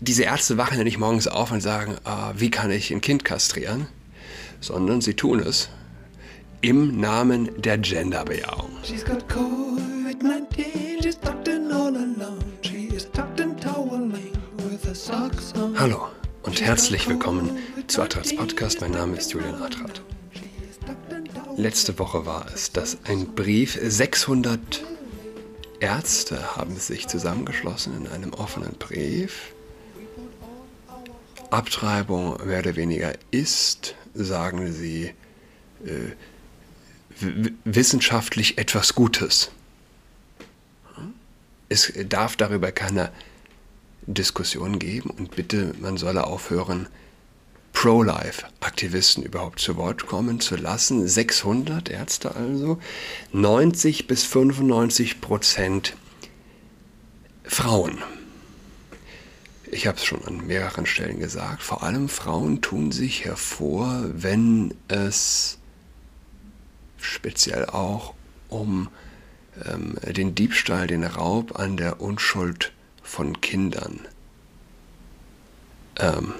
Diese Ärzte wachen ja nicht morgens auf und sagen, ah, wie kann ich ein Kind kastrieren, sondern sie tun es im Namen der Genderbejahung. Hallo und herzlich willkommen zu Adrats Podcast. Mein Name ist Julian Adrat. Letzte Woche war es, dass ein Brief 600 Ärzte haben sich zusammengeschlossen in einem offenen Brief Abtreibung mehr oder weniger ist, sagen sie, äh, wissenschaftlich etwas Gutes. Es darf darüber keine Diskussion geben und bitte, man solle aufhören, Pro-Life-Aktivisten überhaupt zu Wort kommen zu lassen. 600 Ärzte also, 90 bis 95 Prozent Frauen ich habe es schon an mehreren Stellen gesagt, vor allem Frauen tun sich hervor, wenn es speziell auch um ähm, den Diebstahl, den Raub an der Unschuld von Kindern, ähm,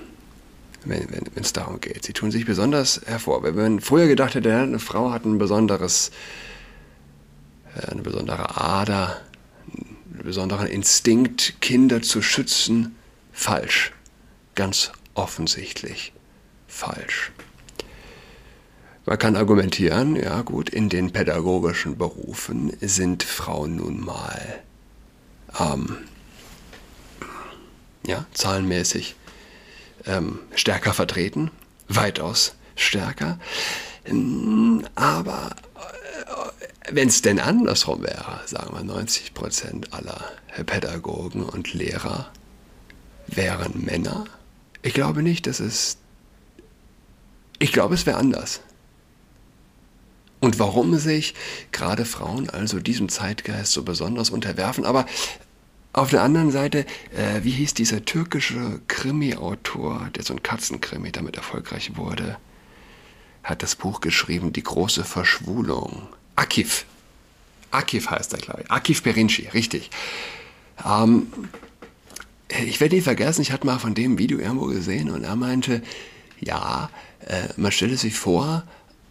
wenn es wenn, darum geht. Sie tun sich besonders hervor. Wenn man früher gedacht hätte, eine Frau hat ein besonderes, äh, eine besondere Ader, einen besonderen Instinkt, Kinder zu schützen, falsch. Ganz offensichtlich falsch. Man kann argumentieren, ja gut, in den pädagogischen Berufen sind Frauen nun mal ähm, ja, zahlenmäßig ähm, stärker vertreten, weitaus stärker. Aber äh, wenn es denn andersrum wäre, sagen wir 90 Prozent aller Pädagogen und Lehrer wären Männer? Ich glaube nicht, dass es. Ich glaube, es wäre anders. Und warum sich gerade Frauen also diesem Zeitgeist so besonders unterwerfen, aber auf der anderen Seite, äh, wie hieß dieser türkische Krimi-Autor, der so ein Katzenkrimi damit erfolgreich wurde, hat das Buch geschrieben, Die große Verschwulung. Akif. Akif heißt er, glaube ich. Akif Perinci, richtig. Ähm, ich werde nie vergessen, ich hatte mal von dem Video irgendwo gesehen und er meinte, ja, äh, man stelle sich vor,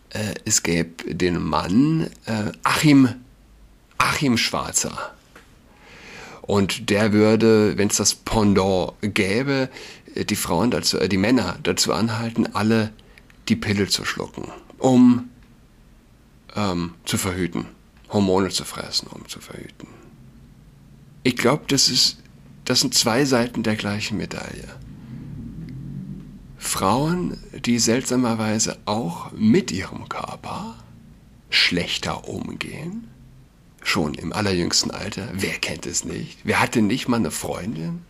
äh, es gäbe den Mann äh, Achim, Achim Schwarzer. Und der würde, wenn es das Pendant gäbe, äh, die Frauen dazu, äh, die Männer dazu anhalten, alle die Pille zu schlucken, um ähm, zu verhüten, Hormone zu fressen, um zu verhüten. Ich glaube, das ist das sind zwei Seiten der gleichen Medaille. Frauen, die seltsamerweise auch mit ihrem Körper schlechter umgehen, schon im allerjüngsten Alter, wer kennt es nicht? Wer hatte nicht mal eine Freundin?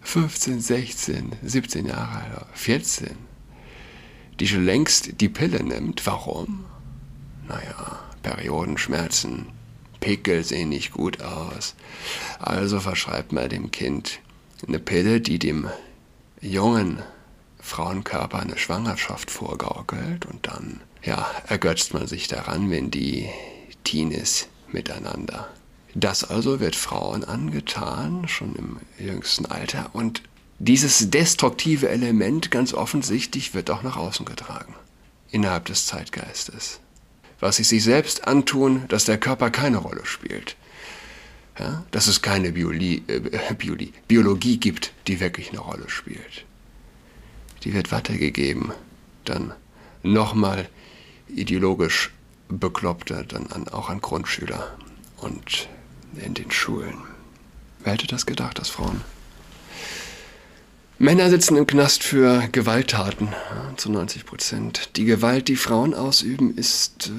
15, 16, 17 Jahre alt, 14, die schon längst die Pille nimmt. Warum? Naja, Periodenschmerzen, Pickel sehen nicht gut aus. Also verschreibt man dem Kind eine Pille, die dem jungen Frauenkörper eine Schwangerschaft vorgaukelt und dann ja, ergötzt man sich daran, wenn die Teenies miteinander. Das also wird Frauen angetan, schon im jüngsten Alter, und dieses destruktive Element ganz offensichtlich wird auch nach außen getragen, innerhalb des Zeitgeistes was sie sich selbst antun, dass der Körper keine Rolle spielt. Ja? Dass es keine Bioli, äh, Biologie gibt, die wirklich eine Rolle spielt. Die wird weitergegeben, dann nochmal ideologisch bekloppter, dann an, auch an Grundschüler und in den Schulen. Wer hätte das gedacht, dass Frauen Männer sitzen im Knast für Gewalttaten, ja, zu 90 Prozent. Die Gewalt, die Frauen ausüben, ist äh,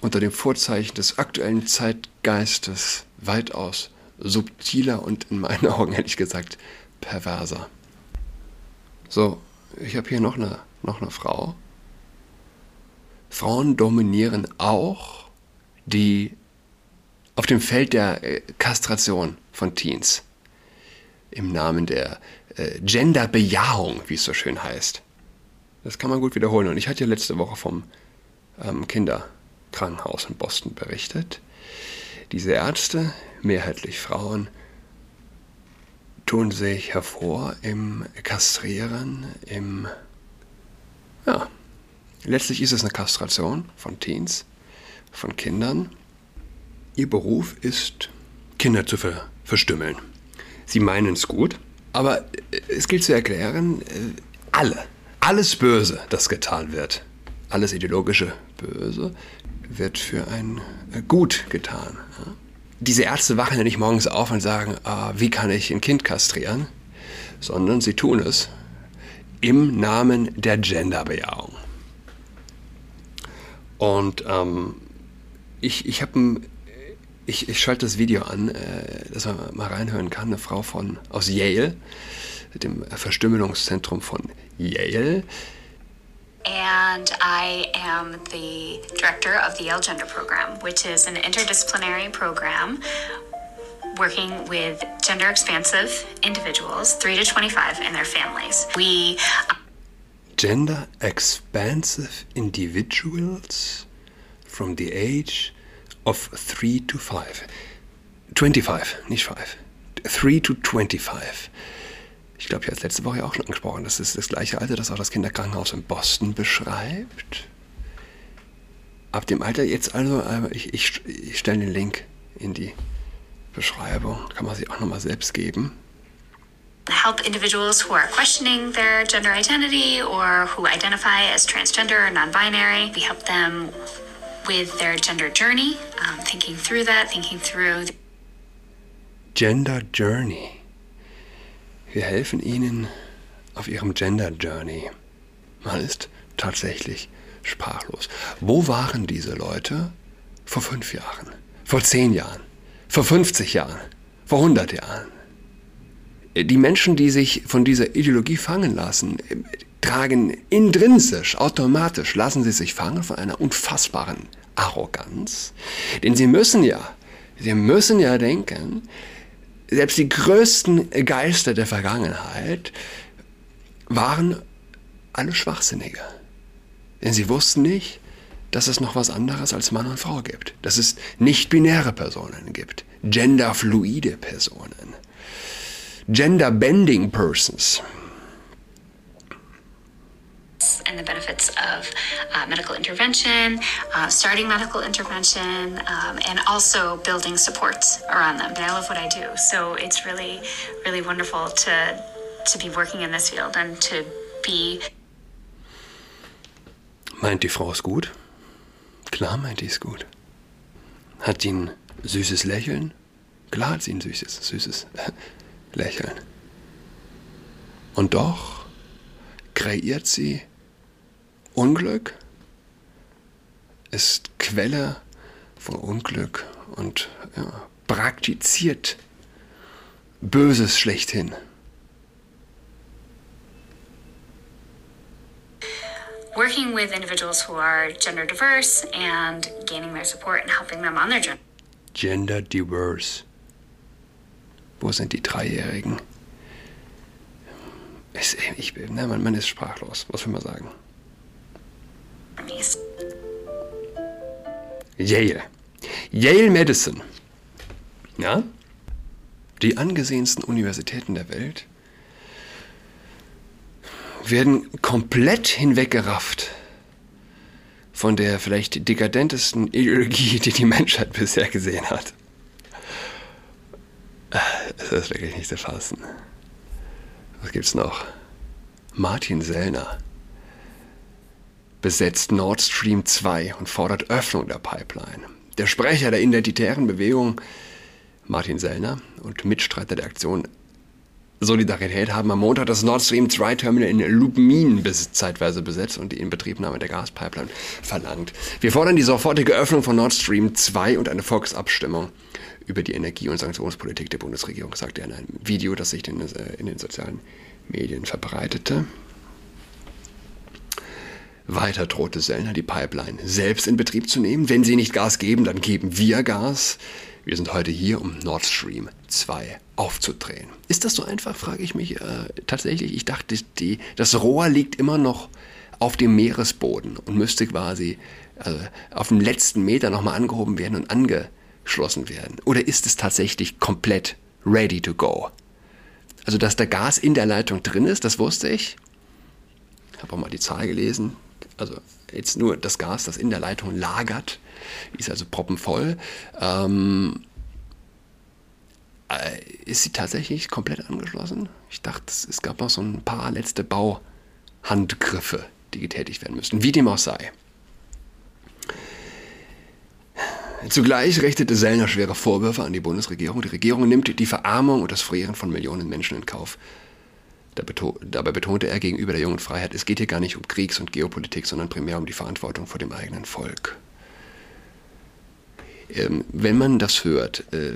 unter dem Vorzeichen des aktuellen Zeitgeistes weitaus subtiler und in meinen Augen ehrlich gesagt perverser. So, ich habe hier noch eine, noch eine Frau. Frauen dominieren auch die auf dem Feld der äh, Kastration von Teens im Namen der äh, Genderbejahung, wie es so schön heißt. Das kann man gut wiederholen. Und ich hatte ja letzte Woche vom ähm, Kinderkrankenhaus in Boston berichtet. Diese Ärzte, mehrheitlich Frauen, tun sich hervor im Kastrieren, im... Ja, letztlich ist es eine Kastration von Teens, von Kindern. Ihr Beruf ist, Kinder zu ver verstümmeln. Sie meinen es gut, aber äh, es gilt zu erklären, äh, alle, alles Böse, das getan wird, alles ideologische Böse, wird für ein äh, Gut getan. Diese Ärzte wachen ja nicht morgens auf und sagen, ah, wie kann ich ein Kind kastrieren, sondern sie tun es im Namen der Genderbejahung. Und ähm, ich, ich habe ein ich, ich schalte das Video an, äh, dass man mal reinhören kann. Eine Frau von, aus Yale, dem Verstümmelungszentrum von Yale. And I am the director of the Yale Gender Program, which is an interdisciplinary program working with gender expansive individuals, 3 to 25, and their families. We Gender expansive individuals from the age of 3 to 5. 25, nicht 5. 3 to 25. Ich glaube, ich habe es letzte Woche auch schon angesprochen. Das ist das gleiche Alter, das auch das Kinderkrankenhaus in Boston beschreibt. Ab dem Alter jetzt also, äh, ich, ich, ich stelle den Link in die Beschreibung, kann man sich auch nochmal selbst geben. help individuals who are questioning their gender identity or who identify as transgender or non-binary. We help them with their gender journey, um, thinking through that, thinking through. Gender Journey. Wir helfen Ihnen auf Ihrem Gender Journey. Man ist tatsächlich sprachlos. Wo waren diese Leute vor fünf Jahren, vor zehn Jahren, vor 50 Jahren, vor 100 Jahren? Die Menschen, die sich von dieser Ideologie fangen lassen, tragen intrinsisch, automatisch, lassen sie sich fangen von einer unfassbaren Arroganz. Denn sie müssen ja, sie müssen ja denken, selbst die größten Geister der Vergangenheit waren alle Schwachsinnige. Denn sie wussten nicht, dass es noch was anderes als Mann und Frau gibt. Dass es nicht-binäre Personen gibt. Genderfluide Personen. Gender-bending Persons and the benefits of uh, medical intervention, uh, starting medical intervention, um, and also building supports around them. And I love what I do, so it's really, really wonderful to to be working in this field and to be. Meint die Frau es gut? Klar meint die es gut. Hat sie ein süßes Lächeln? Klar hat sie ein süßes, süßes Lächeln. Und doch kreiert sie Unglück ist Quelle von Unglück und ja, praktiziert Böses schlechthin. Working with individuals who are gender diverse and gaining their support and helping them on their journey. Gender diverse. Wo sind die Dreijährigen? Ich, ich, na, man, man ist sprachlos, was will man sagen? Yale. Yale Medicine. Ja? Die angesehensten Universitäten der Welt werden komplett hinweggerafft von der vielleicht dekadentesten Ideologie, die die Menschheit bisher gesehen hat. Das ist wirklich nicht zu fassen. Was gibt's noch? Martin Sellner besetzt Nord Stream 2 und fordert Öffnung der Pipeline. Der Sprecher der identitären Bewegung, Martin Sellner, und Mitstreiter der Aktion Solidarität haben am Montag das Nord Stream 2 Terminal in Lubmin bis zeitweise besetzt und die Inbetriebnahme der Gaspipeline verlangt. Wir fordern die sofortige Öffnung von Nord Stream 2 und eine Volksabstimmung über die Energie- und Sanktionspolitik der Bundesregierung, sagte er in einem Video, das sich in den sozialen Medien verbreitete. Weiter drohte Sellner, die Pipeline selbst in Betrieb zu nehmen. Wenn sie nicht Gas geben, dann geben wir Gas. Wir sind heute hier, um Nord Stream 2 aufzudrehen. Ist das so einfach, frage ich mich. Äh, tatsächlich, ich dachte, die, das Rohr liegt immer noch auf dem Meeresboden und müsste quasi äh, auf dem letzten Meter nochmal angehoben werden und angeschlossen werden. Oder ist es tatsächlich komplett ready to go? Also, dass da Gas in der Leitung drin ist, das wusste ich. Ich habe auch mal die Zahl gelesen. Also jetzt nur das Gas, das in der Leitung lagert, ist also proppenvoll. Ähm, äh, ist sie tatsächlich komplett angeschlossen? Ich dachte, es gab noch so ein paar letzte Bauhandgriffe, die getätigt werden müssten. Wie dem auch sei. Zugleich richtete Sellner schwere Vorwürfe an die Bundesregierung. Die Regierung nimmt die Verarmung und das Frieren von Millionen Menschen in Kauf. Dabei betonte er gegenüber der jungen Freiheit, es geht hier gar nicht um Kriegs- und Geopolitik, sondern primär um die Verantwortung vor dem eigenen Volk. Ähm, wenn man das hört, äh,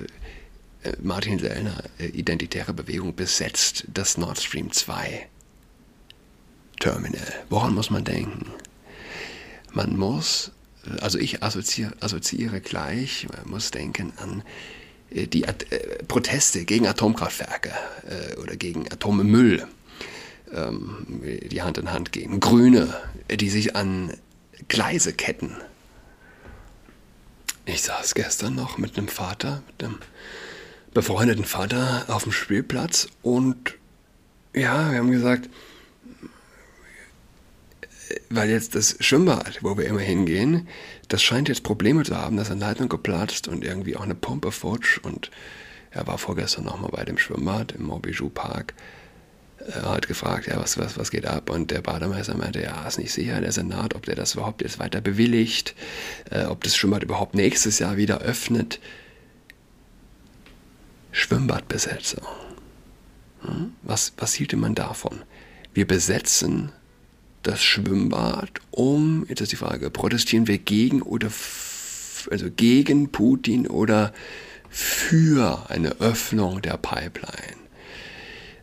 äh, Martin Sellner, äh, Identitäre Bewegung, besetzt das Nord Stream 2 Terminal. Woran muss man denken? Man muss also ich assoziiere, assoziiere gleich, man muss denken an die At äh, Proteste gegen Atomkraftwerke äh, oder gegen Atommüll, ähm, die Hand in Hand gehen. Grüne, die sich an Gleise ketten. Ich saß gestern noch mit einem Vater, mit einem befreundeten Vater auf dem Spielplatz und ja, wir haben gesagt, weil jetzt das Schwimmbad, wo wir immer hingehen, das scheint jetzt Probleme zu haben, dass eine Leitung geplatzt und irgendwie auch eine Pumpe futsch und er war vorgestern nochmal bei dem Schwimmbad im Montbijou Park. Er hat gefragt, ja, was, was, was geht ab? Und der Bademeister meinte, ja, ist nicht sicher, der Senat, ob der das überhaupt jetzt weiter bewilligt, äh, ob das Schwimmbad überhaupt nächstes Jahr wieder öffnet. Schwimmbadbesetzung. Hm? Was, was hielte man davon? Wir besetzen das Schwimmbad um, jetzt ist die Frage, protestieren wir gegen oder also gegen Putin oder für eine Öffnung der Pipeline?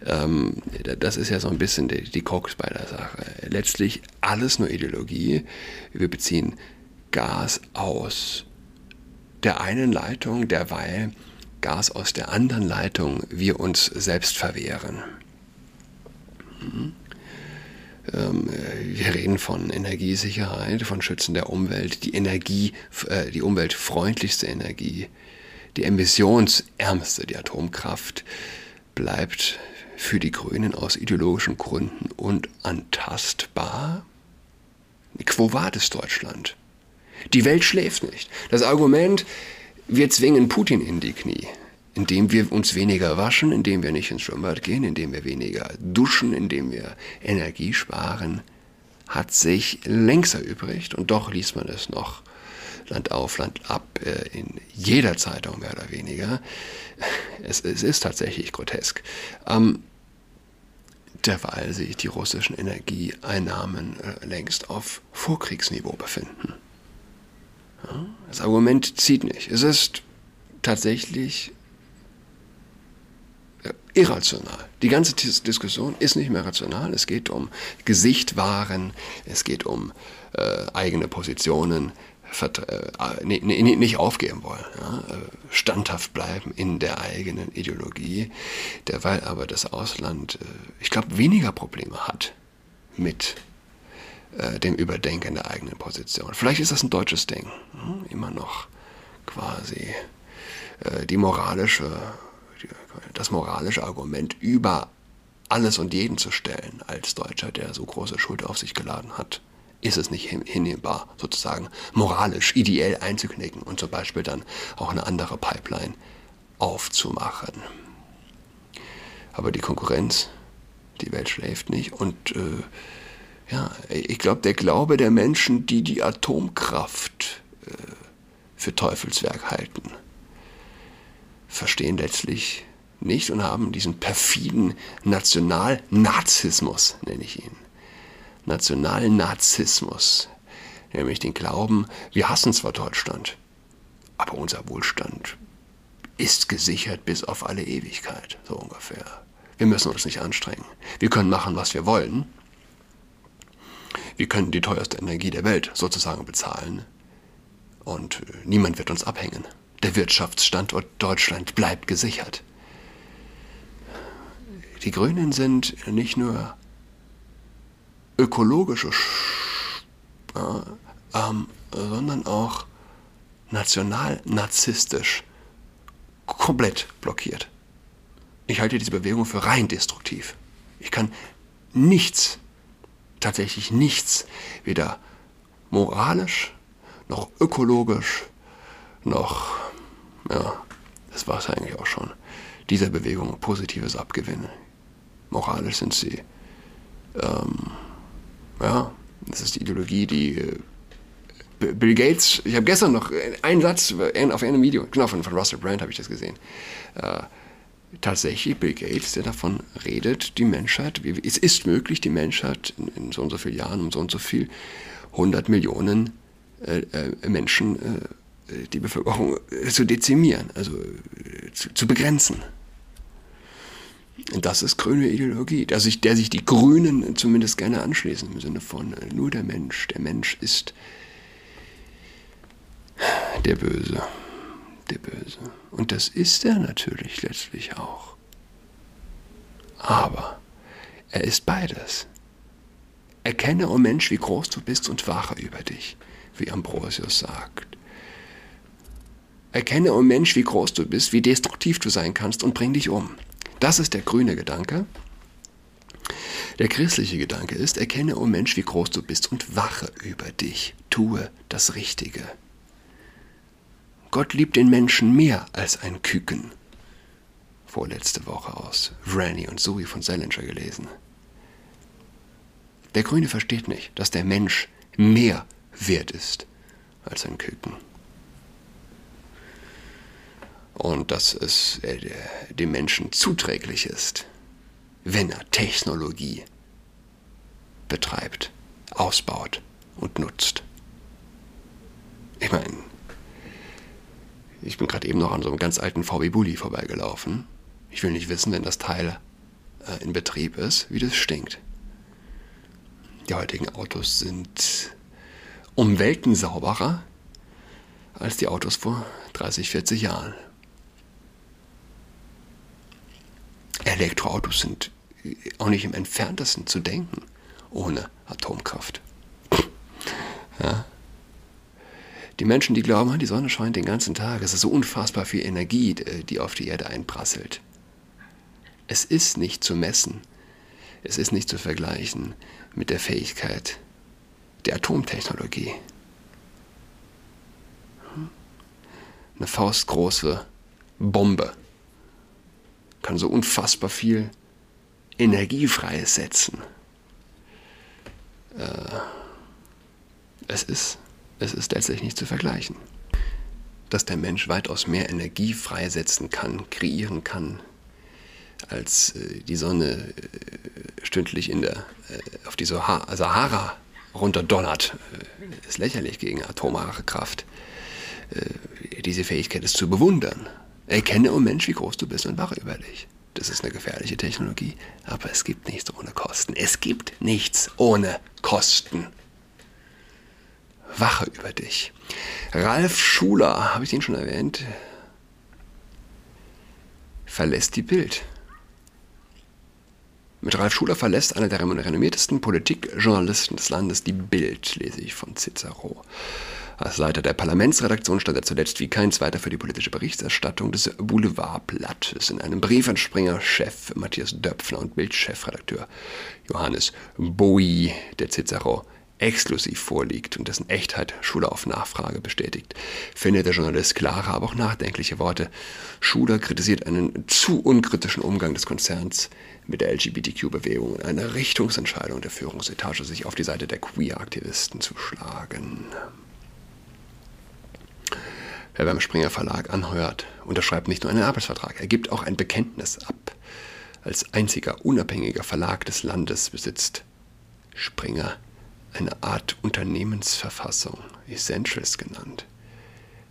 Ähm, das ist ja so ein bisschen die, die Krux bei der Sache. Letztlich alles nur Ideologie. Wir beziehen Gas aus der einen Leitung, derweil Gas aus der anderen Leitung wir uns selbst verwehren. Mhm. Ähm, wir reden von Energiesicherheit, von Schützen der Umwelt, die Energie, äh, die umweltfreundlichste Energie, die emissionsärmste, die Atomkraft, bleibt für die Grünen aus ideologischen Gründen unantastbar. Quo vadis Deutschland? Die Welt schläft nicht. Das Argument, wir zwingen Putin in die Knie indem wir uns weniger waschen, indem wir nicht ins Schwimmbad gehen, indem wir weniger duschen, indem wir Energie sparen, hat sich längst erübrigt und doch liest man es noch Land auf, Land ab, äh, in jeder Zeitung mehr oder weniger. Es, es ist tatsächlich grotesk. Ähm, derweil sich die russischen Energieeinnahmen äh, längst auf Vorkriegsniveau befinden. Das Argument zieht nicht. Es ist tatsächlich irrational. Die ganze Diskussion ist nicht mehr rational. Es geht um Gesicht wahren, es geht um äh, eigene Positionen, äh, nicht aufgeben wollen, ja? Äh, standhaft bleiben in der eigenen Ideologie, derweil aber das Ausland, äh, ich glaube, weniger Probleme hat mit äh, dem Überdenken der eigenen Position. Vielleicht ist das ein deutsches Ding, hm? immer noch quasi äh, die moralische das moralische Argument über alles und jeden zu stellen als Deutscher, der so große Schuld auf sich geladen hat, ist es nicht hinnehmbar, sozusagen moralisch, ideell einzuknicken und zum Beispiel dann auch eine andere Pipeline aufzumachen. Aber die Konkurrenz, die Welt schläft nicht und äh, ja, ich glaube, der Glaube der Menschen, die die Atomkraft äh, für Teufelswerk halten, verstehen letztlich nicht und haben diesen perfiden Nationalnazismus, nenne ich ihn. Nationalnazismus, nämlich den Glauben, wir hassen zwar Deutschland, aber unser Wohlstand ist gesichert bis auf alle Ewigkeit, so ungefähr. Wir müssen uns nicht anstrengen. Wir können machen, was wir wollen. Wir können die teuerste Energie der Welt sozusagen bezahlen. Und niemand wird uns abhängen. Der Wirtschaftsstandort Deutschland bleibt gesichert. Die Grünen sind nicht nur ökologische, äh, ähm, sondern auch national narzisstisch komplett blockiert. Ich halte diese Bewegung für rein destruktiv. Ich kann nichts, tatsächlich nichts, weder moralisch noch ökologisch noch, ja, das war es eigentlich auch schon, dieser Bewegung Positives abgewinnen. Moralisch sind sie, ähm, ja, das ist die Ideologie, die äh, Bill Gates, ich habe gestern noch einen Satz auf einem Video, genau, von, von Russell Brand habe ich das gesehen. Äh, tatsächlich Bill Gates, der davon redet, die Menschheit, es ist möglich, die Menschheit in, in so und so vielen Jahren um so und so viel 100 Millionen äh, äh, Menschen, äh, die Bevölkerung äh, zu dezimieren, also äh, zu, zu, begrenzen. Das ist grüne Ideologie, der sich, der sich die Grünen zumindest gerne anschließen, im Sinne von äh, nur der Mensch, der Mensch ist der Böse, der Böse. Und das ist er natürlich letztlich auch. Aber er ist beides. Erkenne, o oh Mensch, wie groß du bist und wache über dich, wie Ambrosius sagt. Erkenne, o oh Mensch, wie groß du bist, wie destruktiv du sein kannst und bring dich um. Das ist der grüne Gedanke. Der christliche Gedanke ist, erkenne, o oh Mensch, wie groß du bist und wache über dich. Tue das Richtige. Gott liebt den Menschen mehr als ein Küken. Vorletzte Woche aus Vranny und Zoe von Salinger gelesen. Der Grüne versteht nicht, dass der Mensch mehr wert ist als ein Küken. Und dass es äh, dem Menschen zuträglich ist, wenn er Technologie betreibt, ausbaut und nutzt. Ich meine, ich bin gerade eben noch an so einem ganz alten VW Bulli vorbeigelaufen. Ich will nicht wissen, wenn das Teil äh, in Betrieb ist, wie das stinkt. Die heutigen Autos sind um Welten sauberer als die Autos vor 30, 40 Jahren. Elektroautos sind auch nicht im entferntesten zu denken ohne Atomkraft. Ja? Die Menschen, die glauben, die Sonne scheint den ganzen Tag, es ist so unfassbar viel Energie, äh, die auf die Erde einprasselt. Es ist nicht zu messen, es ist nicht zu vergleichen mit der Fähigkeit der Atomtechnologie. Eine faustgroße Bombe kann so unfassbar viel Energie freisetzen. Äh, es ist es ist letztlich nicht zu vergleichen. Dass der Mensch weitaus mehr Energie freisetzen kann, kreieren kann, als äh, die Sonne äh, stündlich in der, äh, auf die Sahara runterdonnert, äh, ist lächerlich gegen atomare Kraft. Äh, diese Fähigkeit ist zu bewundern. Erkenne, oh Mensch, wie groß du bist und wache über dich. Das ist eine gefährliche Technologie, aber es gibt nichts ohne Kosten. Es gibt nichts ohne Kosten wache über dich. Ralf Schuler, habe ich den schon erwähnt, verlässt die Bild. Mit Ralf Schuler verlässt einer der renommiertesten Politikjournalisten des Landes die Bild, lese ich von Cicero. Als Leiter der Parlamentsredaktion stand er zuletzt wie kein zweiter für die politische Berichterstattung des Boulevardblattes. In einem Brief an Springer-Chef Matthias Döpfner und Bild-Chefredakteur Johannes Bowie der Cicero exklusiv vorliegt und dessen Echtheit Schuler auf Nachfrage bestätigt, findet der Journalist klare, aber auch nachdenkliche Worte. Schuler kritisiert einen zu unkritischen Umgang des Konzerns mit der LGBTQ-Bewegung und eine Richtungsentscheidung der Führungsetage, sich auf die Seite der Queer-Aktivisten zu schlagen. Wer beim Springer Verlag anheuert, unterschreibt nicht nur einen Arbeitsvertrag, er gibt auch ein Bekenntnis ab. Als einziger unabhängiger Verlag des Landes besitzt Springer eine Art Unternehmensverfassung, Essentials genannt.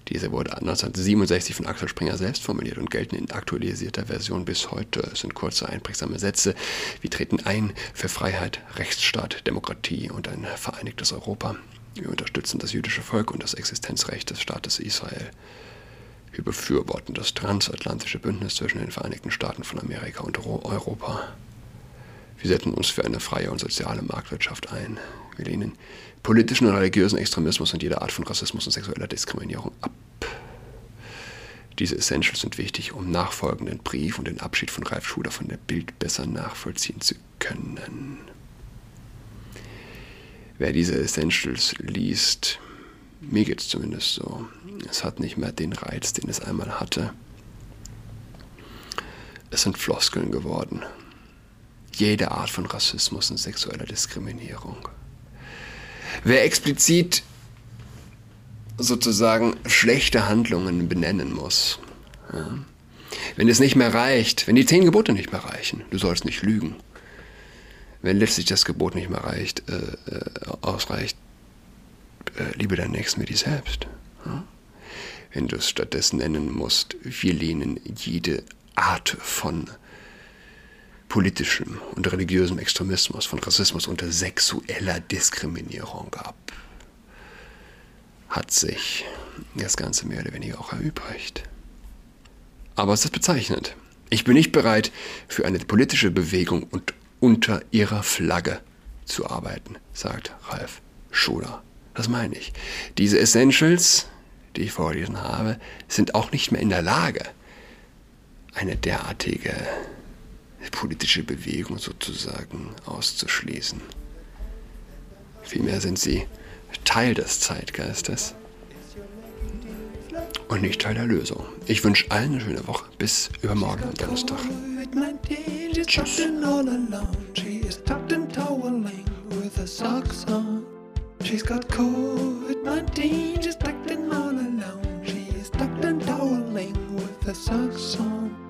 Diese wurde 1967 von Axel Springer selbst formuliert und gelten in aktualisierter Version bis heute. Es sind kurze, einprägsame Sätze. Wir treten ein für Freiheit, Rechtsstaat, Demokratie und ein vereinigtes Europa. Wir unterstützen das jüdische Volk und das Existenzrecht des Staates Israel. Wir befürworten das transatlantische Bündnis zwischen den Vereinigten Staaten von Amerika und Europa. Wir setzen uns für eine freie und soziale Marktwirtschaft ein. Wir lehnen politischen und religiösen Extremismus und jede Art von Rassismus und sexueller Diskriminierung ab. Diese Essentials sind wichtig, um nachfolgenden Brief und den Abschied von Ralf Schuler von der Bild besser nachvollziehen zu können. Wer diese Essentials liest, mir geht es zumindest so, es hat nicht mehr den Reiz, den es einmal hatte. Es sind Floskeln geworden. Jede Art von Rassismus und sexueller Diskriminierung. Wer explizit sozusagen schlechte Handlungen benennen muss, ja, wenn es nicht mehr reicht, wenn die zehn Gebote nicht mehr reichen, du sollst nicht lügen, wenn letztlich das Gebot nicht mehr reicht, äh, äh, ausreicht, äh, liebe deinen Nächsten wie dich selbst. Ja? Wenn du es stattdessen nennen musst, wir lehnen jede Art von politischem und religiösem Extremismus, von Rassismus unter sexueller Diskriminierung ab, hat sich das Ganze mehr oder weniger auch erübrigt. Aber es ist bezeichnend. Ich bin nicht bereit, für eine politische Bewegung und unter ihrer Flagge zu arbeiten, sagt Ralf Schuler. Das meine ich. Diese Essentials, die ich vorgelesen habe, sind auch nicht mehr in der Lage, eine derartige politische Bewegung sozusagen auszuschließen. Vielmehr sind sie Teil des Zeitgeistes und nicht Teil der Lösung. Ich wünsche allen eine schöne Woche. Bis übermorgen am Donnerstag. Tschüss. She's got COVID-19, she's tucked in all alone. She's tucked and toweling with the socks on.